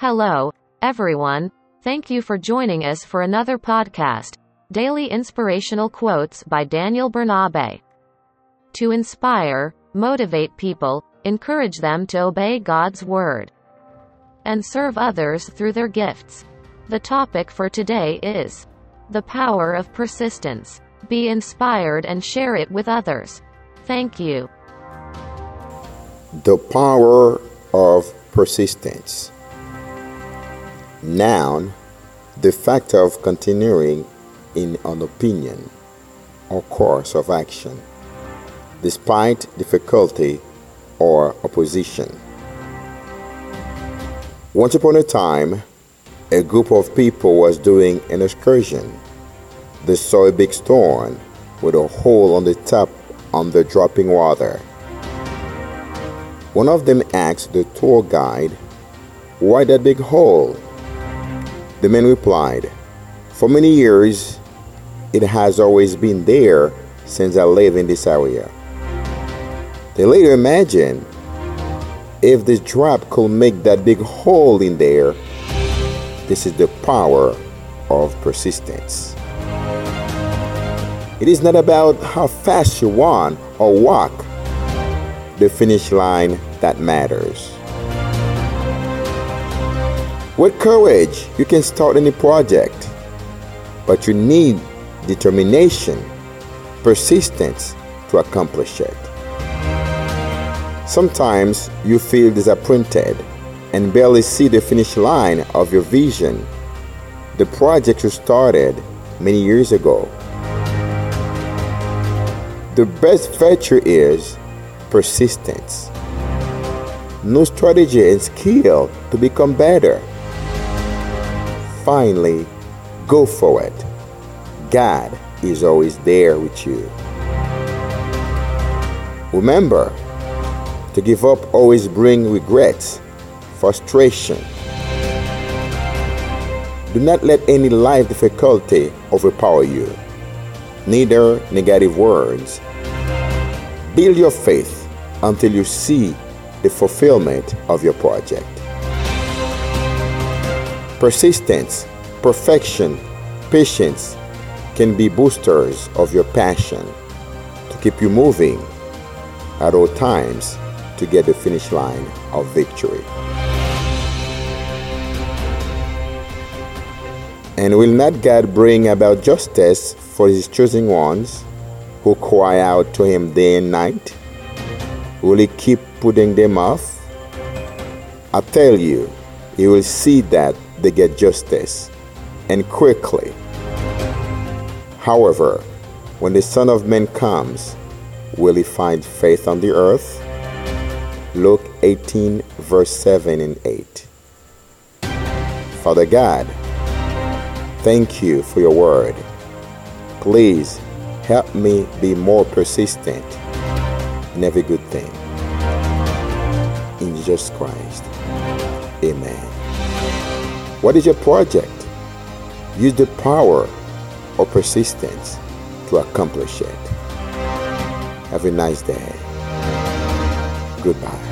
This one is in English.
Hello, everyone. Thank you for joining us for another podcast, Daily Inspirational Quotes by Daniel Bernabe. To inspire, motivate people, encourage them to obey God's Word, and serve others through their gifts. The topic for today is the power of persistence. Be inspired and share it with others. Thank you. The power of persistence. Noun, the fact of continuing in an opinion or course of action, despite difficulty or opposition. Once upon a time, a group of people was doing an excursion. They saw a big stone with a hole on the top under dropping water. One of them asked the tour guide, Why that big hole? The man replied, For many years, it has always been there since I live in this area. They later imagined if this drop could make that big hole in there, this is the power of persistence. It is not about how fast you run or walk, the finish line that matters. With courage, you can start any project, but you need determination, persistence to accomplish it. Sometimes you feel disappointed and barely see the finish line of your vision, the project you started many years ago. The best feature is persistence. No strategy and skill to become better. Finally, go for it. God is always there with you. Remember, to give up always bring regrets, frustration. Do not let any life difficulty overpower you neither negative words. Build your faith until you see the fulfillment of your project. Persistence, perfection, patience can be boosters of your passion to keep you moving at all times to get the finish line of victory. And will not God bring about justice for his chosen ones who cry out to him day and night? Will he keep putting them off? I tell you, he will see that they get justice, and quickly. However, when the Son of Man comes, will he find faith on the earth? Luke 18, verse 7 and 8. Father God, Thank you for your word. Please help me be more persistent in every good thing. In Jesus Christ. Amen. What is your project? Use the power of persistence to accomplish it. Have a nice day. Goodbye.